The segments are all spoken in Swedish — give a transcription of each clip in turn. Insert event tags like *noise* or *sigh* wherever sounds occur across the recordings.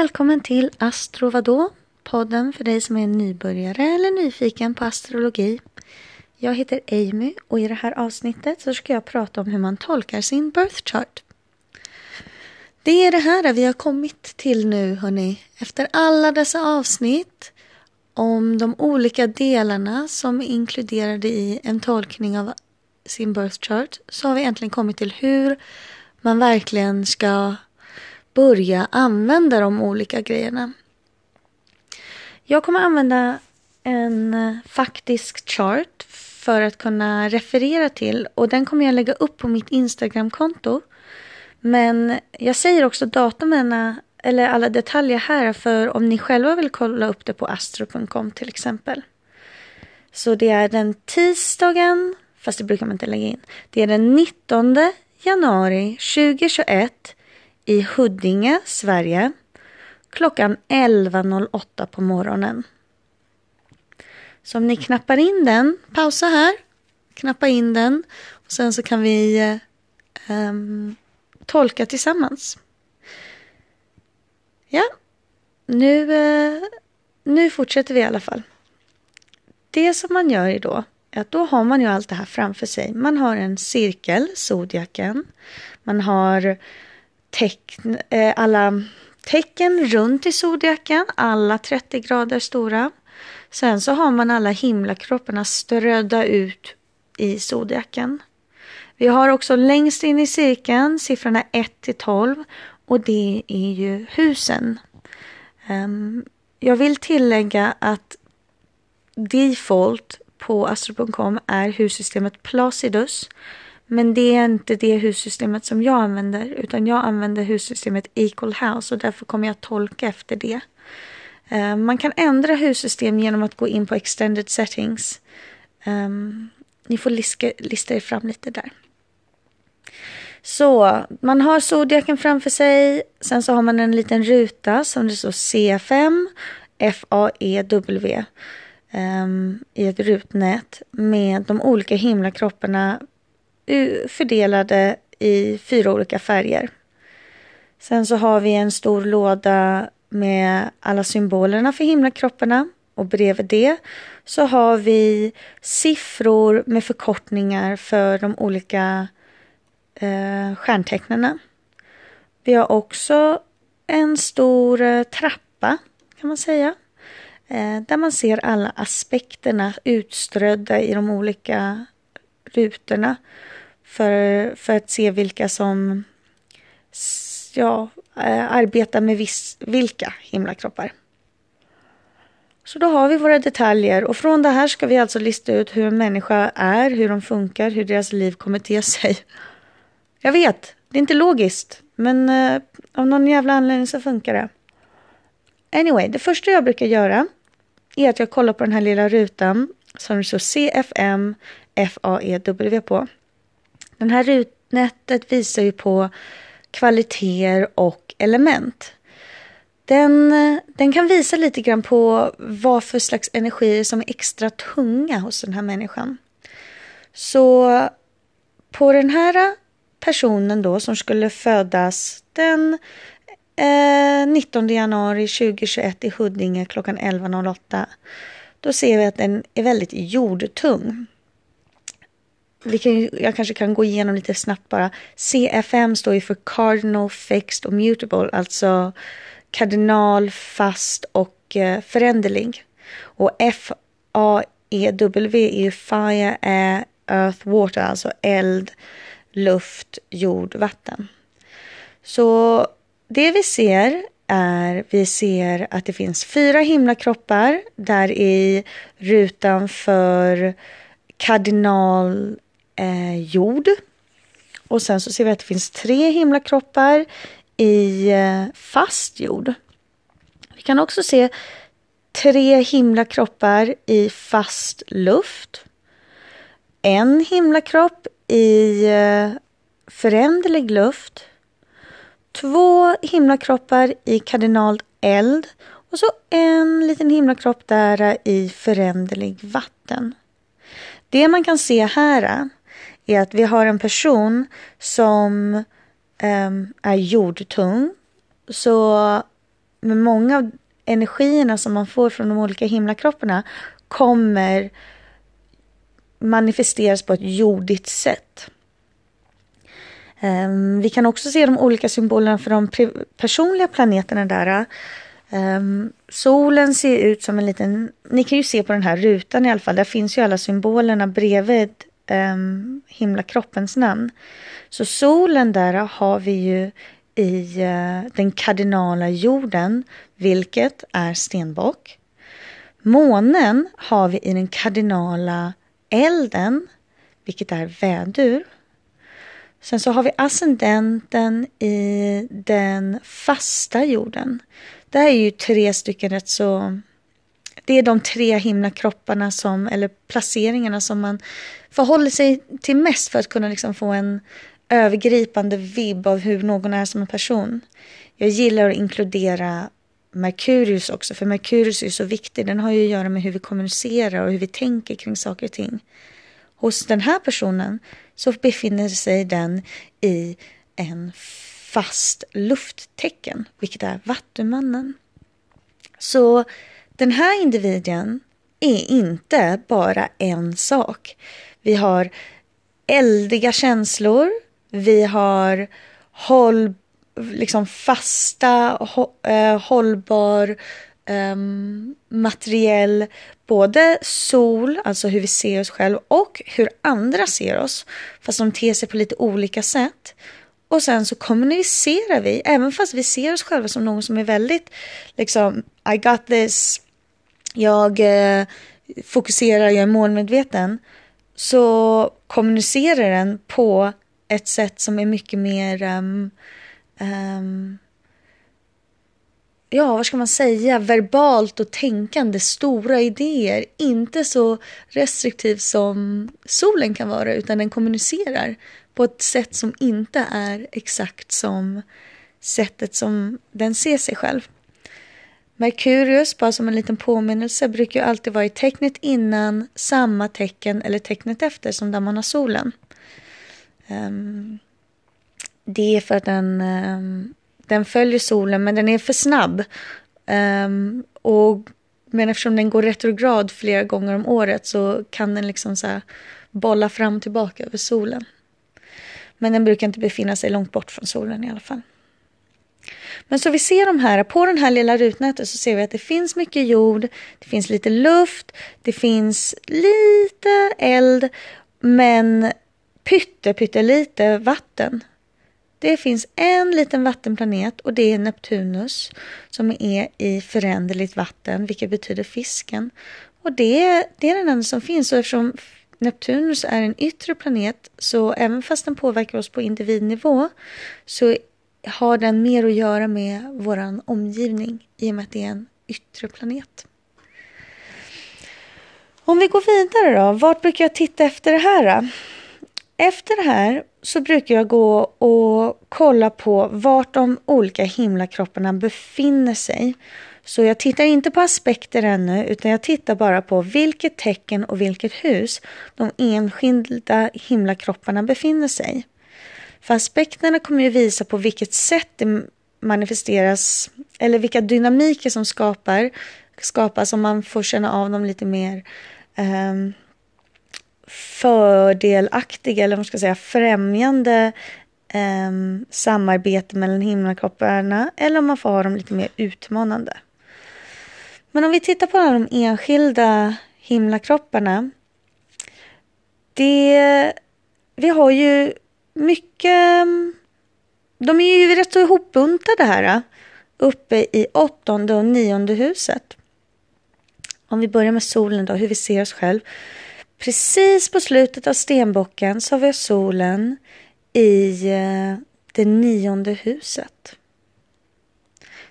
välkommen till Astro vadå? Podden för dig som är nybörjare eller nyfiken på astrologi. Jag heter Amy och i det här avsnittet så ska jag prata om hur man tolkar sin birth chart. Det är det här vi har kommit till nu hörni. Efter alla dessa avsnitt om de olika delarna som är inkluderade i en tolkning av sin birth chart så har vi äntligen kommit till hur man verkligen ska börja använda de olika grejerna. Jag kommer använda en eh, faktisk chart för att kunna referera till och den kommer jag lägga upp på mitt Instagramkonto. Men jag säger också datumen eller alla detaljer här för om ni själva vill kolla upp det på astro.com till exempel. Så det är den tisdagen, fast det brukar man inte lägga in. Det är den 19 januari 2021 i Huddinge, Sverige klockan 11.08 på morgonen. Så om ni knappar in den, pausa här, knappa in den och sen så kan vi um, tolka tillsammans. Ja, nu, uh, nu fortsätter vi i alla fall. Det som man gör är då att då har man ju allt det här framför sig. Man har en cirkel, zodiaken. Man har teckn, eh, alla tecken runt i zodiaken, alla 30 grader stora. Sen så har man alla himlakropparna strödda ut i zodiaken. Vi har också längst in i cirkeln siffrorna 1 till 12 och det är ju husen. Um, jag vill tillägga att default på astro.com är hussystemet Placidus men det är inte det hussystemet som jag använder utan jag använder hussystemet Equal House och därför kommer jag tolka efter det. Eh, man kan ändra hussystem genom att gå in på Extended Settings. Ehm, ni får liska, lista er fram lite där. Så man har zodiaken framför sig. Sen så har man en liten ruta som det står C5 FAEW um, ehm, i ett rutnät med de olika himlakropparna Eh, fördelade i fyra olika färger. Sen så har vi en stor låda med alla symbolerna för himlakropparna och bredvid det så har vi siffror med förkortningar för de olika eh, stjärntecknena. Vi har också en stor eh, trappa kan man säga. Eh, där man ser alla aspekterna utströdda i de olika rutorna för, för att se vilka som ja, eh, arbetar med viss, vilka himlakroppar. Så då har vi våra detaljer och från det här ska vi alltså lista ut hur en människa är, hur de funkar, hur deras liv kommer te sig. Jag vet, det är inte logiskt, men eh, av någon jävla anledning så funkar det. Anyway, det första jag brukar göra är att jag kollar på den här lilla rutan som det står CFM FAEW på. Den här rutnätet visar ju på kvaliteter och element. Den, den kan visa lite grann på vad för slags energier som är extra tunga hos den här människan. Så på den här personen då som skulle födas den eh, 19 januari 2021 i Huddinge klockan 11.08 då ser vi att den är väldigt jordtung vi kan, jag kanske kan gå igenom lite snabbt bara. CFM står ju för Cardinal, Fixed och Mutable, alltså kardinal, fast och eh, föränderlig. Och FAEW är ju Fire, Air, Earth, Water, alltså eld, luft, jord, vatten. Så det vi ser är, vi ser att det finns fyra himlakroppar där i rutan för kardinal eh, jord. Och sen så ser vi att det finns tre himlakroppar i eh, fast jord. Vi kan också se tre himlakroppar i fast luft. En himlakropp i eh, föränderlig luft. Två himlakroppar i kardinalt eld och så en liten himlakropp där i föränderlig vatten. Det man kan se här eh, är att vi har en person som um, är jordtung. Så med många av energierna som man får från de olika himlakropparna kommer manifesteras på ett jordigt sätt. Um, vi kan också se de olika symbolerna för de personliga planeterna där. Um, solen ser ut som en liten, ni kan ju se på den här rutan i alla fall, där finns ju alla symbolerna bredvid Ehm, um, himlakroppens namn. Så solen där har vi ju i uh, den kardinala jorden, vilket är stenbock. Månen har vi i den kardinala elden, vilket är vädur. Sen så har vi ascendenten i den fasta jorden. Det här är ju tre stycken rätt så... Det är de tre himlakropparna som, eller placeringarna som man förhåller sig till mest för att kunna liksom få en övergripande vibb av hur någon är som en person. Jag gillar att inkludera Merkurius också, för Merkurius är så viktig. Den har ju att göra med hur vi kommunicerar och hur vi tänker kring saker och ting. Hos den här personen så befinner sig den i en fast lufttecken, vilket är Vattumannen. Så den här individen är inte bara en sak. Vi har eldiga känslor, vi har håll, liksom fasta, eh, hållbar um, materiell, både sol, alltså hur vi ser oss själva och hur andra ser oss, fast de ter sig på lite olika sätt. Och sen så kommunicerar vi, även fast vi ser oss själva som någon som är väldigt liksom, I got this, jag eh, fokuserar, jag är målmedveten, så kommunicerar den på ett sätt som är mycket mer um, um, ja, vad ska man säga, verbalt och tänkande, stora idéer. Inte så restriktiv som solen kan vara, utan den kommunicerar på ett sätt som inte är exakt som sättet som den ser sig själv. Merkurius, bara som en liten påminnelse, brukar ju alltid vara i tecknet innan samma tecken eller tecknet efter som där man har solen. Um, det är för att den um, den följer solen men den är för snabb. Um, och, men eftersom den går retrograd flera gånger om året så kan den liksom så bolla fram och tillbaka över solen. Men den brukar inte befinna sig långt bort från solen i alla fall. Men så vi ser de här, på den här lilla rutnätet så ser vi att det finns mycket jord, det finns lite luft, det finns lite eld, men pytte, pyttelite vatten. Det finns en liten vattenplanet och det är Neptunus som är i föränderligt vatten, vilket betyder fisken. Och det, det är den enda som finns och eftersom Neptunus är en yttre planet så även fast den påverkar oss på individnivå så har den mer att göra med vår omgivning i och med att det är en yttre planet. Om vi går vidare då, vart brukar jag titta efter det här? Då? Efter det här så brukar jag gå och kolla på vart de olika himlakropparna befinner sig. Så jag tittar inte på aspekter ännu utan jag tittar bara på vilket tecken och vilket hus de enskilda himlakropparna befinner sig. För aspekterna kommer ju visa på vilket sätt det manifesteras eller vilka dynamiker som skapar, skapas om man får känna av dem lite mer eh, fördelaktiga eller vad ska jag säga, främjande eh, samarbete mellan himlakropparna eller om man får ha dem lite mer utmanande. Men om vi tittar på de enskilda himlakropparna. Det, vi har ju mycket, de är ju rätt så ihopbuntade här äh, uppe i åttonde och nionde huset. Om vi börjar med solen då, hur vi ser oss själv. Precis på slutet av stenbocken så har vi solen i äh, det nionde huset.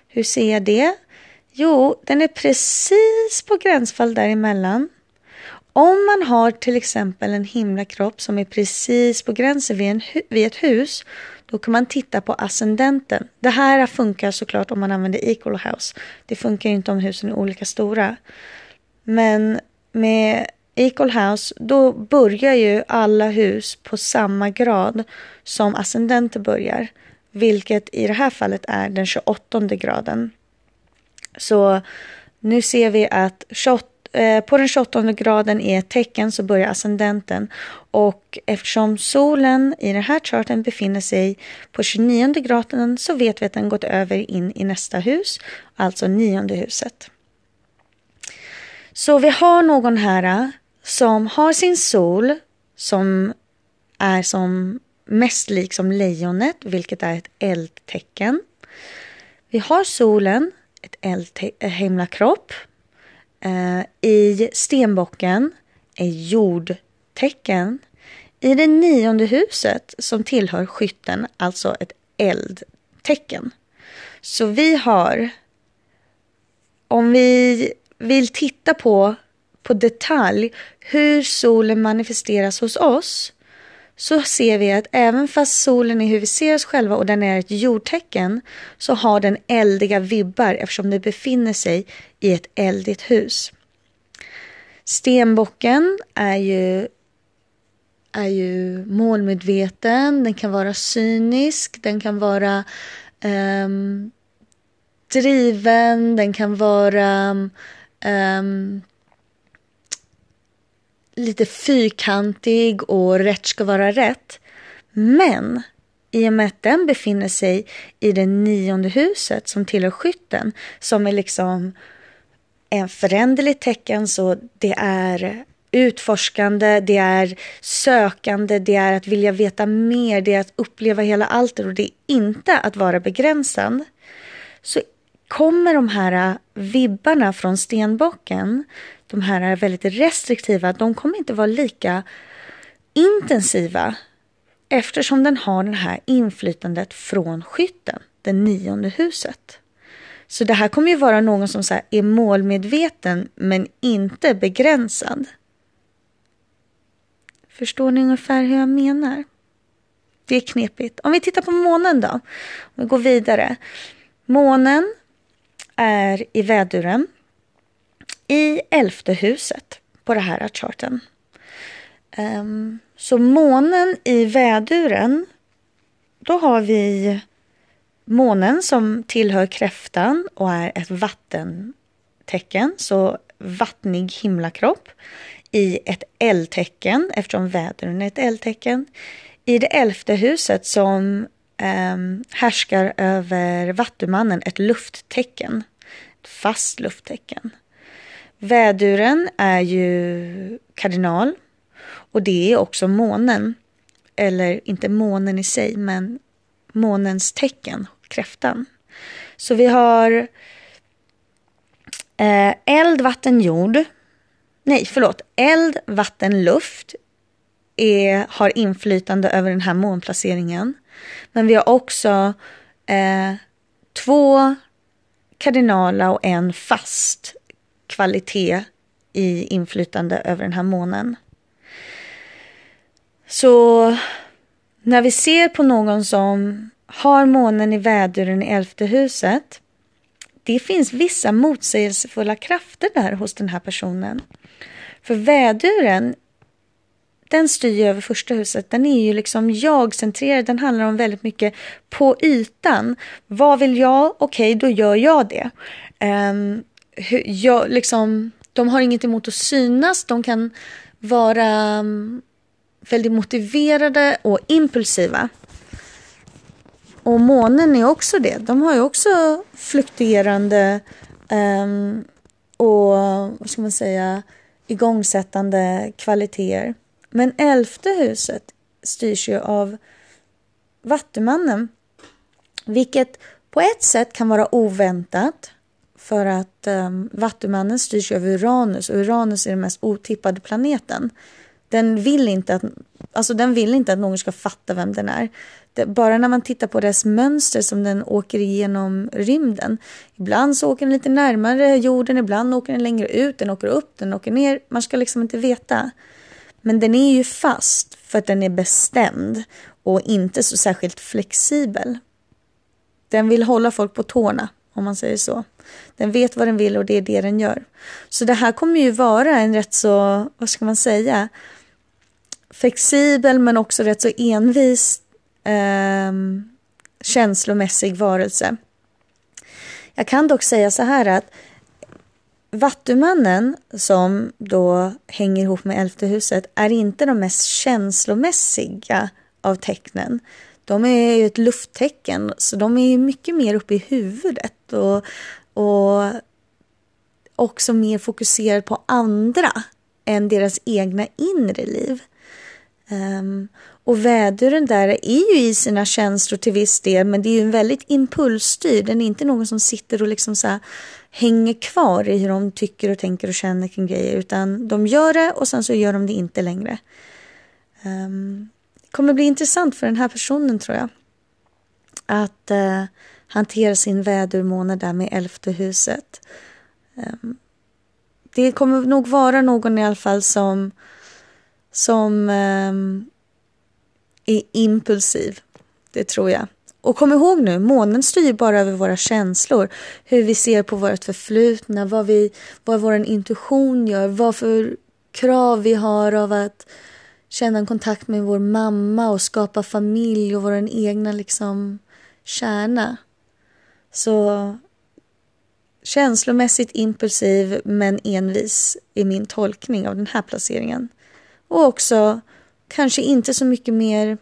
Hur ser jag det? Jo, den är precis på gränsfall däremellan. Om man har till exempel en himlakropp som är precis på gränsen vid, en, vid ett hus, då kan man titta på ascendenten. Det här funkar såklart om man använder equal house. Det funkar inte om husen är olika stora. Men med Equal House, då börjar ju alla hus på samma grad som ascendenter börjar. Vilket i det här fallet är den 28 graden. Så nu ser vi att 28, Eh, på den 28 graden är ett tecken så börjar ascendenten. Och eftersom solen i den här charten befinner sig på 29 graden så vet vi att den gått över in i nästa hus, alltså nionde huset. Så vi har någon här eh, som har sin sol som är som mest lik som lejonet, vilket är ett eldtecken. Vi har solen, ett eldhimlakropp. Eh, Eh, I stenbocken är jordtecken. I det nionde huset som tillhör skytten, alltså ett eldtecken. Så vi har, om vi vill titta på, på detalj hur solen manifesteras hos oss så ser vi att även fast solen är hur vi ser oss själva och den är ett jordtecken så har den eldiga vibbar eftersom den befinner sig i ett eldigt hus. Stenbocken är ju, är ju målmedveten, den kan vara cynisk, den kan vara um, driven, den kan vara um, lite fyrkantig och rätt ska vara rätt. Men i och med att den befinner sig i det nionde huset som tillhör skytten som är liksom en föränderligt tecken så det är utforskande, det är sökande, det är att vilja veta mer, det är att uppleva hela allt och det är inte att vara begränsad. Så kommer de här äh, vibbarna från stenbocken de här äh, väldigt restriktiva, de kommer inte vara lika intensiva eftersom den har det här inflytandet från skytten, det nionde huset. Så det här kommer ju vara någon som så är målmedveten men inte begränsad. Förstår ni ungefär hur jag menar? Det är knepigt. Om vi tittar på månen då. Om vi går vidare. Månen är i väduren i elfte huset på det här charten. Um, så månen i väduren, då har vi månen som tillhör kräftan och är ett vattentecken, så vattnig himlakropp i ett eldtecken eftersom väduren är ett eldtecken. I det elfte huset som um, härskar över vattumannen, ett lufttecken, ett fast lufttecken. Väduren är ju kardinal och det är också månen. Eller inte månen i sig, men månens tecken, kräftan. Så vi har eh, eld, vatten, jord. Nej, förlåt. Eld, vatten, luft är, har inflytande över den här månplaceringen. Men vi har också eh, två kardinala och en fast kvalitet i inflytande över den här månen. Så när vi ser på någon som har månen i väduren i elfte huset. Det finns vissa motsägelsefulla krafter där hos den här personen. För väduren, den styr över första huset. Den är ju liksom jag-centrerad. Den handlar om väldigt mycket på ytan. Vad vill jag? Okej, okay, då gör jag det. Um, jag, liksom, de har inget emot att synas. De kan vara um, väldigt motiverade och impulsiva. Och månen är också det. De har ju också fluktuerande um, och vad ska man säga igångsättande kvaliteter. Men elfte huset styrs ju av Vattumannen. Vilket på ett sätt kan vara oväntat för att um, Vattumannen styrs av Uranus och Uranus är den mest otippade planeten. Den vill inte att, alltså den vill inte att någon ska fatta vem den är. Det, bara när man tittar på dess mönster som den åker igenom rymden. Ibland så åker den lite närmare jorden, ibland åker den längre ut, den åker upp, den åker ner. Man ska liksom inte veta. Men den är ju fast för att den är bestämd och inte så särskilt flexibel. Den vill hålla folk på tårna, om man säger så. Den vet vad den vill och det är det den gör. Så det här kommer ju vara en rätt så, vad ska man säga, flexibel men också rätt så envis eh, känslomässig varelse. Jag kan dock säga så här att Vattumannen som då hänger ihop med elfte huset är inte de mest känslomässiga av tecknen. De är ju ett lufttecken så de är mycket mer uppe i huvudet och, och också mer fokuserade på andra än deras egna inre liv. Um, och väduren där är ju i sina känslor till viss del men det är ju en väldigt impulsstyrd. Den är inte någon som sitter och liksom så hänger kvar i hur de tycker och tänker och känner kring grejer utan de gör det och sen så gör de det inte längre. Um, det kommer bli intressant för den här personen tror jag. Att uh, hantera sin vädermånad där med elfte huset. Um, det kommer nog vara någon i alla fall som som um, är impulsiv. Det tror jag. Och kom ihåg nu, månen styr bara över våra känslor. Hur vi ser på vårt förflutna, vad, vi, vad vår intuition gör, vad för krav vi har av att känna en kontakt med vår mamma och skapa familj och vår egna liksom kärna. Så känslomässigt impulsiv men envis är min tolkning av den här placeringen. Och också kanske inte så mycket mer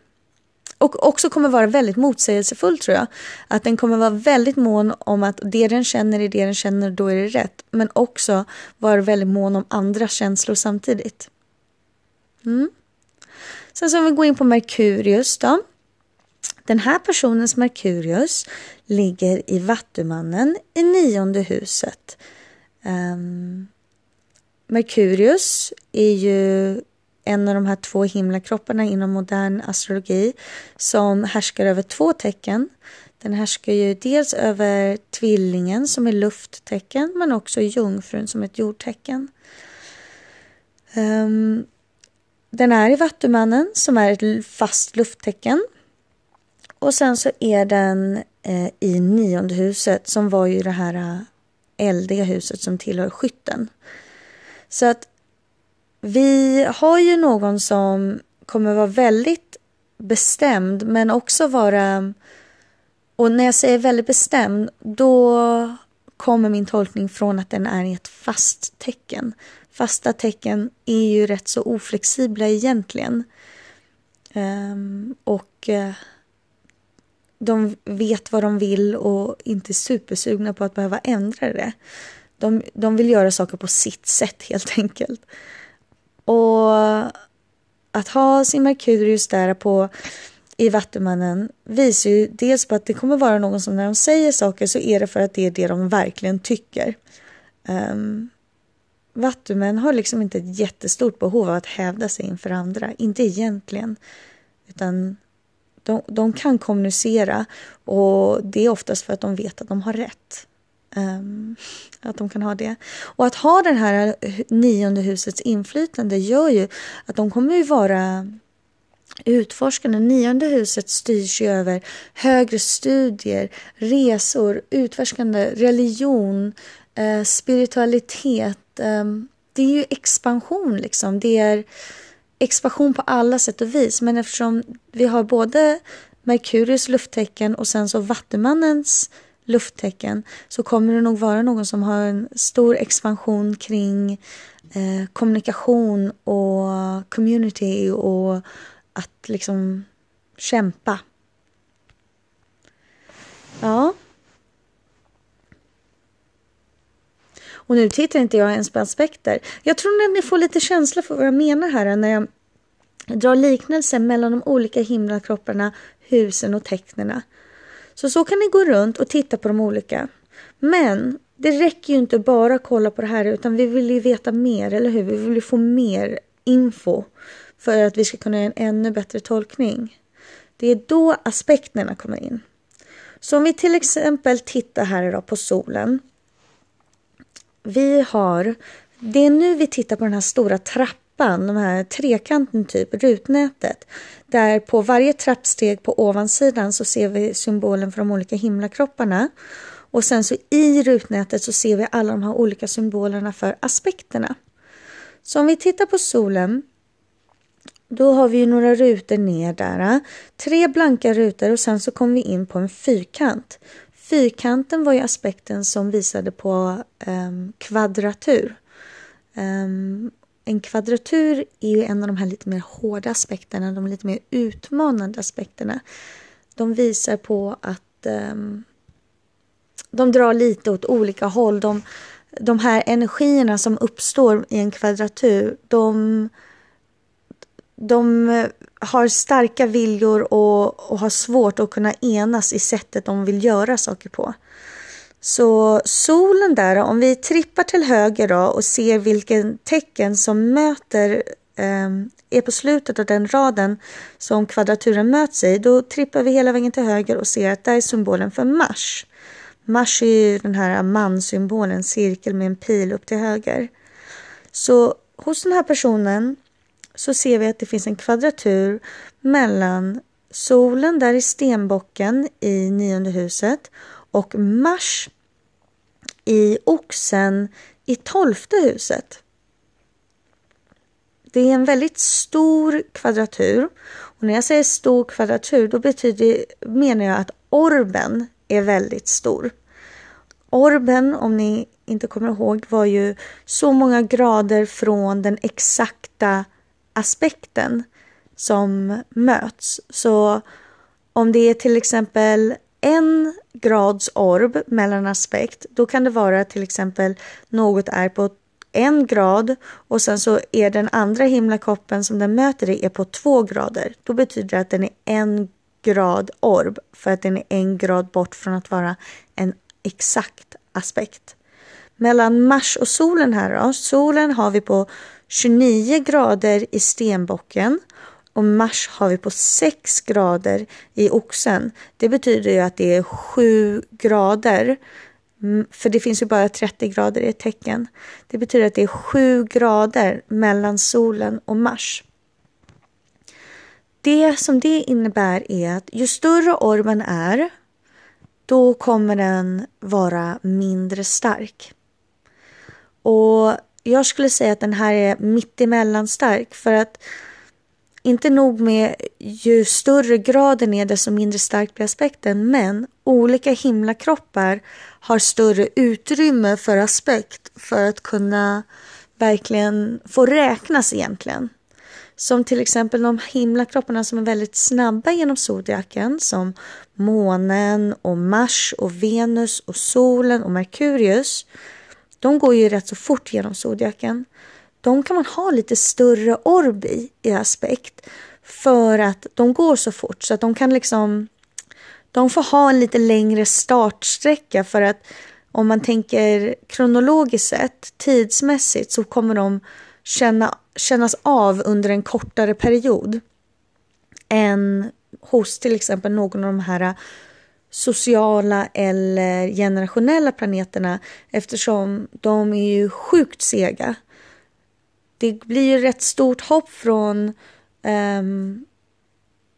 och också kommer vara väldigt motsägelsefull tror jag. Att den kommer vara väldigt mån om att det den känner är det den känner och då är det rätt. Men också vara väldigt mån om andra känslor samtidigt. Mm. Sen så om vi går in på Merkurius då. Den här personens Merkurius ligger i Vattumannen i nionde huset. Um, Merkurius är ju en av de här två himlakropparna inom modern astrologi som härskar över två tecken. Den härskar ju dels över tvillingen som är lufttecken men också jungfrun som är ett jordtecken. Um, den är i Vattumannen som är ett fast lufttecken. Och sen så är den eh, i nionde huset som var ju det här eh, eldiga huset som tillhör skytten. Så att vi har ju någon som kommer vara väldigt bestämd men också vara... Och när jag säger väldigt bestämd då kommer min tolkning från att den är i ett fast tecken. Fasta tecken är ju rätt så oflexibla egentligen. Um, och uh, de vet vad de vill och inte är supersugna på att behöva ändra det. De, de vill göra saker på sitt sätt helt enkelt. Och att ha sin Merkurius där på i Vattumannen visar ju dels på att det kommer vara någon som när de säger saker så är det för att det är det de verkligen tycker. Ehm, um, Vattumän har liksom inte ett jättestort behov av att hävda sig inför andra, inte egentligen. Utan de, de kan kommunicera och det är oftast för att de vet att de har rätt. Um, att de kan ha det. Och att ha det här nionde husets inflytande gör ju att de kommer ju vara utforskande. Nionde huset styrs ju över högre studier, resor, utforskande, religion, eh, spiritualitet. Eh, det är ju expansion liksom. Det är expansion på alla sätt och vis. Men eftersom vi har både Merkurius lufttecken och sen så Vattumannens lufttecken så kommer det nog vara någon som har en stor expansion kring eh, kommunikation och community och att liksom kämpa. Ja. Och nu tittar inte jag ens på aspekter. Jag tror att ni får lite känsla för vad jag menar här när jag drar liknelser mellan de olika himlakropparna, husen och tecknena. Så så kan ni gå runt och titta på de olika. Men det räcker ju inte bara att kolla på det här utan vi vill ju veta mer, eller hur? Vi vill ju få mer info för att vi ska kunna göra en ännu bättre tolkning. Det är då aspekterna kommer in. Så om vi till exempel tittar här idag på solen. Vi har, det är nu vi tittar på den här stora trappan trappan, de här trekanten typ, rutnätet. Där på varje trappsteg på ovansidan så ser vi symbolen för de olika himlakropparna. Och sen så i rutnätet så ser vi alla de här olika symbolerna för aspekterna. Så om vi tittar på solen då har vi några rutor ner där. Tre blanka rutor och sen så kom vi in på en fyrkant. Fyrkanten var ju aspekten som visade på um, kvadratur. Um, en kvadratur är ju en av de här lite mer hårda aspekterna, de lite mer utmanande aspekterna. De visar på att um, de drar lite åt olika håll. De, de här energierna som uppstår i en kvadratur, de, de har starka viljor och, och har svårt att kunna enas i sättet de vill göra saker på. Så solen där, om vi trippar till höger då och ser vilken tecken som möter eh, är på slutet av den raden som kvadraturen möts i, då trippar vi hela vägen till höger och ser att där är symbolen för Mars. Mars är ju den här mansymbolen, cirkel med en pil upp till höger. Så hos den här personen så ser vi att det finns en kvadratur mellan solen där i stenbocken i nionde huset och Mars i oxen i tolfte huset. Det är en väldigt stor kvadratur. Och när jag säger stor kvadratur då betyder, menar jag att orben är väldigt stor. Orben, om ni inte kommer ihåg, var ju så många grader från den exakta aspekten som möts. Så om det är till exempel en grads orb mellan aspekt, då kan det vara till exempel något är på en grad och sen så är den andra himlakroppen som den möter det är på två grader. Då betyder det att den är en grad orb för att den är en grad bort från att vara en exakt aspekt. Mellan Mars och solen här då, solen har vi på 29 grader i stenbocken och Mars har vi på 6 grader i oxen. Det betyder ju att det är 7 grader, mm, för det finns ju bara 30 grader i ett tecken. Det betyder att det är 7 grader mellan solen och Mars. Det som det innebär är att ju större ormen är, då kommer den vara mindre stark. Och jag skulle säga att den här är mittemellan stark för att inte nog med ju större graden är desto mindre stark blir aspekten men olika himlakroppar har större utrymme för aspekt för att kunna verkligen få räknas egentligen. Som till exempel de himlakropparna som är väldigt snabba genom zodiaken som månen och Mars och Venus och solen och Merkurius. De går ju rätt så fort genom zodiaken. De kan man ha lite större orb i, i aspekt för att de går så fort så att de kan liksom de får ha en lite längre startsträcka för att om man tänker kronologiskt sett, tidsmässigt, så kommer de känna, kännas av under en kortare period än hos till exempel någon av de här sociala eller generationella planeterna eftersom de är ju sjukt sega. Det blir ju rätt stort hopp från um,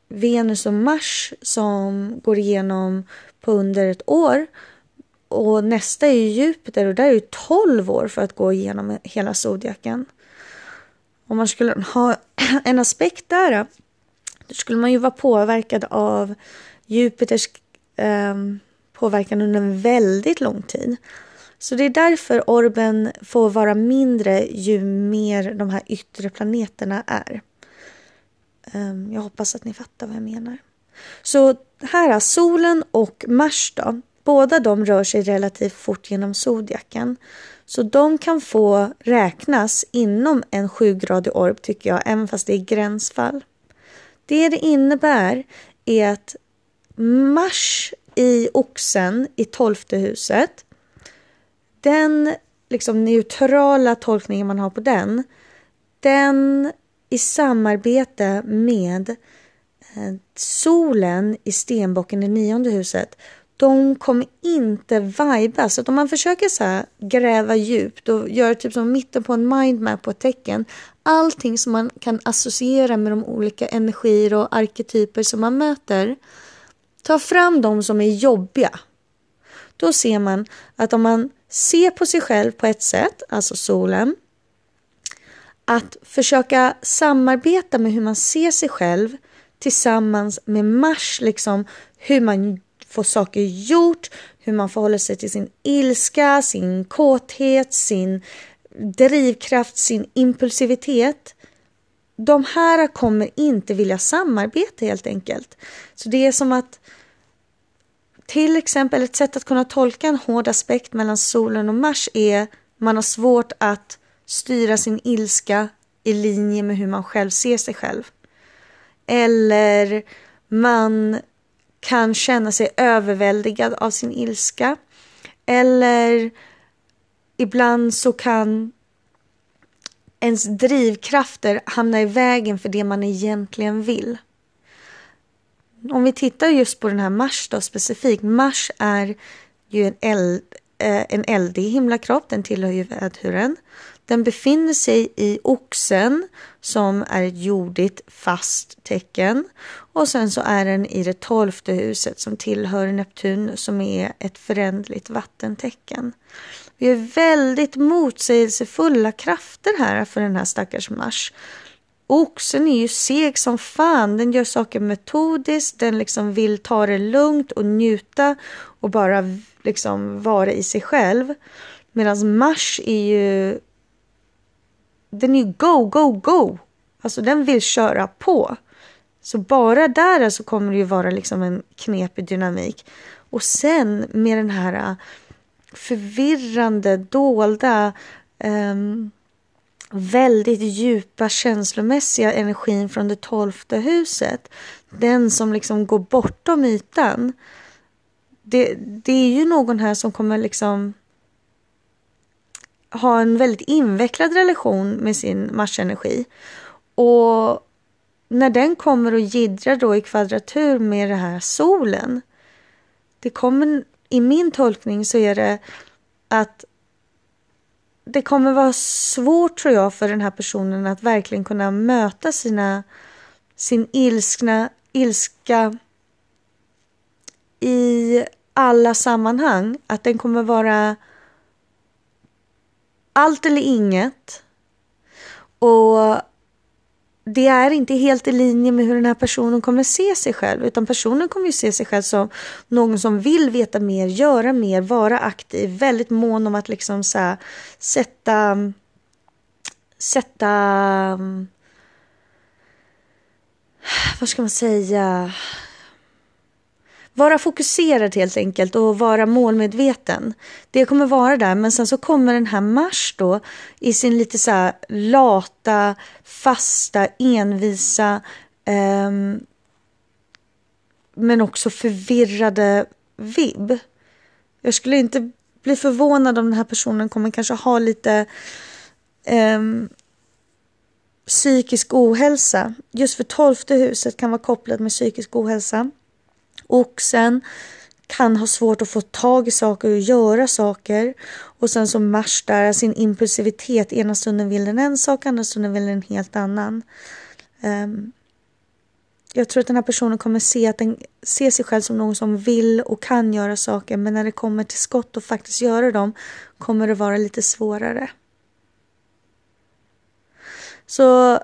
Venus och Mars som går igenom på under ett år. Och nästa är ju Jupiter och där är det 12 år för att gå igenom hela zodiaken. Om man skulle ha *clears throat* en aspekt där då skulle man ju vara påverkad av Jupiters um, påverkan under en väldigt lång tid. Så det är därför orben får vara mindre ju mer de här yttre planeterna är. Ehm, jag hoppas att ni fattar vad jag menar. Så här är solen och Mars då. Båda de rör sig relativt fort genom zodiaken. Så de kan få räknas inom en 7-gradig orb tycker jag, även fast det är gränsfall. Det det innebär är att Mars i oxen i tolfte huset, den liksom neutrala tolkningen man har på den, den i samarbete med eh, solen i stenbocken i nionde huset, de kommer inte viba. Så att om man försöker så här, gräva djupt och göra typ som mitten på en mindmap på ett tecken. Allting som man kan associera med de olika energier och arketyper som man möter. Ta fram de som är jobbiga. Då ser man att om man se på sig själv på ett sätt, alltså solen. Att försöka samarbeta med hur man ser sig själv tillsammans med Mars, liksom hur man får saker gjort, hur man förhåller sig till sin ilska, sin kåthet, sin drivkraft, sin impulsivitet. De här kommer inte vilja samarbeta helt enkelt. Så det är som att till exempel ett sätt att kunna tolka en hård aspekt mellan solen och Mars är man har svårt att styra sin ilska i linje med hur man själv ser sig själv. Eller man kan känna sig överväldigad av sin ilska. Eller ibland så kan ens drivkrafter hamna i vägen för det man egentligen vill. Om vi tittar just på den här Mars då specifikt. Mars är ju en, eld, eh, en eldig himlakropp, den tillhör ju väduren. Den befinner sig i oxen som är ett jordigt fast tecken och sen så är den i det tolfte huset som tillhör Neptun som är ett förändligt vattentecken. Vi är väldigt motsägelsefulla krafter här för den här stackars Mars. Oxen är ju seg som fan. Den gör saker metodiskt. Den liksom vill ta det lugnt och njuta och bara liksom vara i sig själv. Medan Mars är ju den är ju go, go, go. Alltså den vill köra på. Så bara där så kommer det ju vara liksom en knepig dynamik. Och sen med den här äh, förvirrande, dolda, um, väldigt djupa känslomässiga energin från det tolfte huset. Den som liksom går bortom ytan. Det, det är ju någon här som kommer liksom ha en väldigt invecklad relation med sin marsenergi. Och när den kommer och gidrar då i kvadratur med den här solen. Det kommer, i min tolkning så är det att det kommer vara svårt tror jag för den här personen att verkligen kunna möta sina, sin ilskna, ilska i alla sammanhang. Att den kommer vara allt eller inget. Och det är inte helt i linje med hur den här personen kommer se sig själv utan personen kommer ju se sig själv som någon som vill veta mer, göra mer, vara aktiv, väldigt mån om att liksom så här, sätta sätta vad ska man säga? Vara fokuserad helt enkelt och vara målmedveten. Det kommer vara där, men sen så kommer den här Mars då i sin lite så här lata, fasta, envisa eh, men också förvirrade vibb. Jag skulle inte bli förvånad om den här personen kommer kanske ha lite eh, psykisk ohälsa. Just för tolfte huset kan vara kopplat med psykisk ohälsa. Oxen kan ha svårt att få tag i saker och göra saker. Och sen så Mars där, sin impulsivitet. Ena stunden vill den en sak, andra stunden vill den en helt annan. Um, jag tror att den här personen kommer se, att den, se sig själv som någon som vill och kan göra saker. Men när det kommer till skott och faktiskt göra dem kommer det vara lite svårare. Så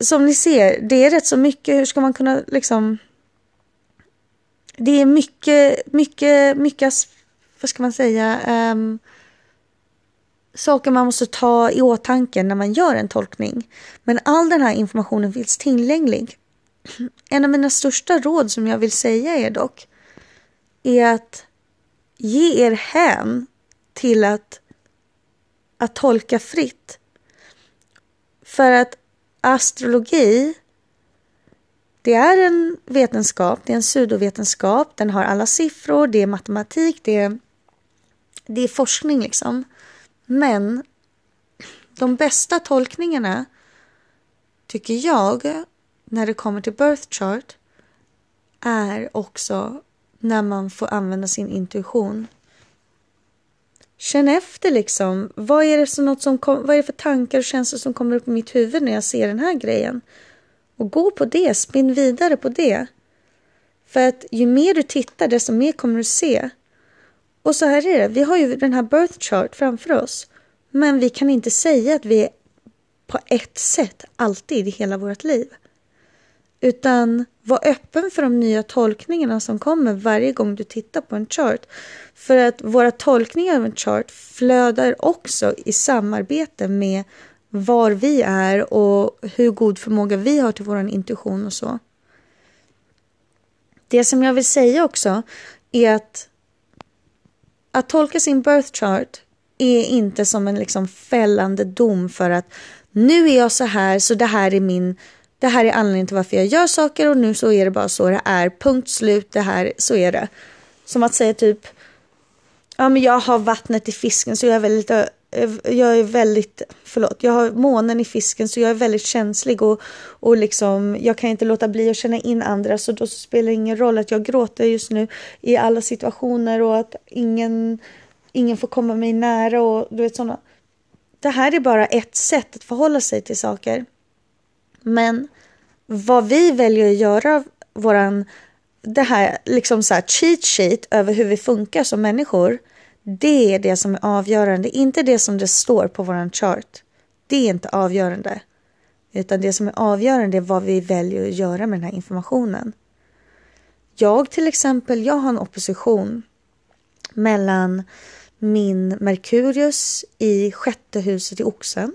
som ni ser, det är rätt så mycket. Hur ska man kunna liksom det är mycket, mycket, mycket, vad ska man säga, um, saker man måste ta i åtanke när man gör en tolkning. Men all den här informationen finns tillgänglig. En av mina största råd som jag vill säga er dock är att ge er hän till att, att tolka fritt. För att astrologi det är en vetenskap, det är en pseudovetenskap, den har alla siffror, det är matematik, det är, det är forskning liksom. Men de bästa tolkningarna tycker jag när det kommer till birth chart är också när man får använda sin intuition. Känn efter liksom. Vad är det, något som kom, vad är det för tankar och känslor som kommer upp i mitt huvud när jag ser den här grejen? Och gå på det, spinn vidare på det. För att ju mer du tittar, desto mer kommer du se. Och så här är det, vi har ju den här birth chart framför oss. Men vi kan inte säga att vi är på ett sätt alltid i hela vårt liv. Utan Var öppen för de nya tolkningarna som kommer varje gång du tittar på en chart. För att våra tolkningar av en chart flödar också i samarbete med var vi är och hur god förmåga vi har till vår intuition och så. Det som jag vill säga också är att att tolka sin birth chart är inte som en liksom fällande dom för att nu är jag så här så det här är min det här är anledningen till varför jag gör saker och nu så är det bara så det är. Punkt slut, det här, så är det. Som att säga typ, ja men jag har vattnet i fisken så jag är väldigt, Eh, jag är väldigt, förlåt, jag har månen i fisken så jag är väldigt känslig och, och liksom, jag kan inte låta bli att känna in andra så då spelar det ingen roll att jag gråter just nu i alla situationer och att ingen, ingen får komma mig nära och du vet sådana. Det här är bara ett sätt att förhålla sig till saker. Men vad vi väljer att göra, våran, det här liksom så här cheat sheet över hur vi funkar som människor, det är det som är avgörande, inte det som det står på våran chart. Det är inte avgörande. Utan det som är avgörande är vad vi väljer att göra med den här informationen. Jag till exempel, jag har en opposition mellan min Merkurius i sjätte huset i oxen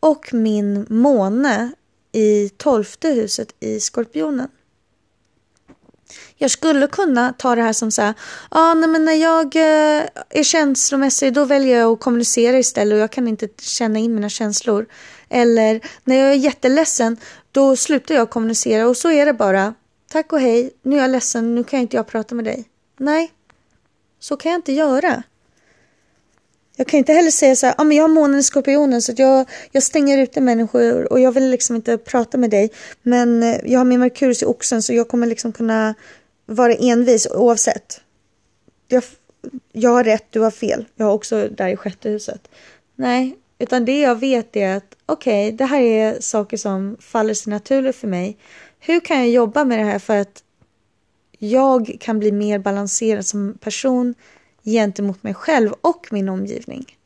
och min måne i tolfte huset i Skorpionen. Jag skulle kunna ta det här som så här, ah, nej, men när jag eh, är känslomässig då väljer jag att kommunicera istället och jag kan inte känna in mina känslor. Eller när jag är jätteledsen då slutar jag kommunicera och så är det bara. Tack och hej, nu är jag ledsen, nu kan inte jag prata med dig. Nej, så kan jag inte göra. Jag kan inte heller säga så här, ah, men jag har månen i skorpionen så jag, jag stänger ute människor och jag vill liksom inte prata med dig. Men eh, jag har min Merkurius i oxen så jag kommer liksom kunna vara envis oavsett. Jag, jag har rätt, du har fel. Jag har också där i sjätte huset. Nej, utan det jag vet är att okej, okay, det här är saker som faller sig naturligt för mig. Hur kan jag jobba med det här för att jag kan bli mer balanserad som person gentemot mig själv och min omgivning.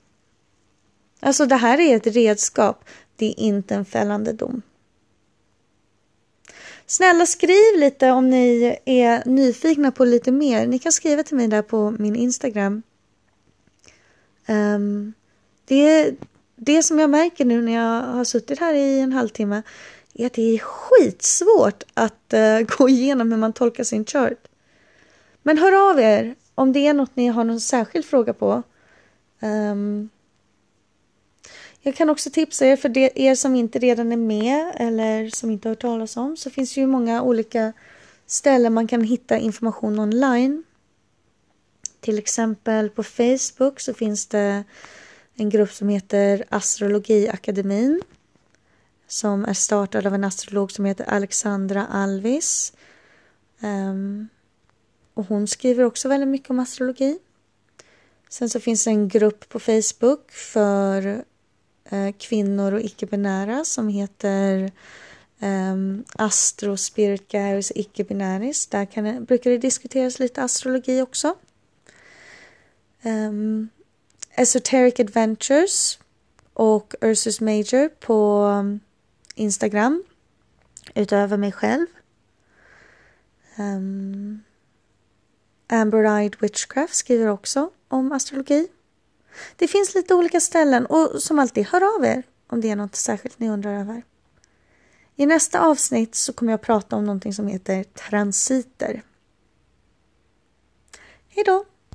Alltså det här är ett redskap, det är inte en fällande dom. Snälla skriv lite om ni är nyfikna på lite mer. Ni kan skriva till mig där på min Instagram. Um, det, det som jag märker nu när jag har suttit här i en halvtimme är att det är skitsvårt att uh, *laughs* gå igenom hur man tolkar sin chart. Men hör av er om det är något ni har någon särskild fråga på. Um, jag kan också tipsa er, för det, er som inte redan är med eller som inte har hört talas om, så finns det ju många olika ställen man kan hitta information online. Till exempel på Facebook så finns det en grupp som heter Astrologiakademin som är startad av en astrolog som heter Alexandra Alvis. Um, och hon skriver också väldigt mycket om astrologi. Sen så finns det en grupp på Facebook för Eh, kvinnor och icke-binära som heter um, Astro Spirit Guides icke-binäris. Där kan det, brukar det diskuteras lite astrologi också. Um, Esoteric Adventures och Ursus Major på ehm, Instagram utöver mig själv. Um, Amber-Eyed Witchcraft skriver också om astrologi. Det finns lite olika ställen och som alltid, hör av er om det är något särskilt ni undrar över. I nästa avsnitt så kommer jag prata om någonting som heter transiter. Hej då!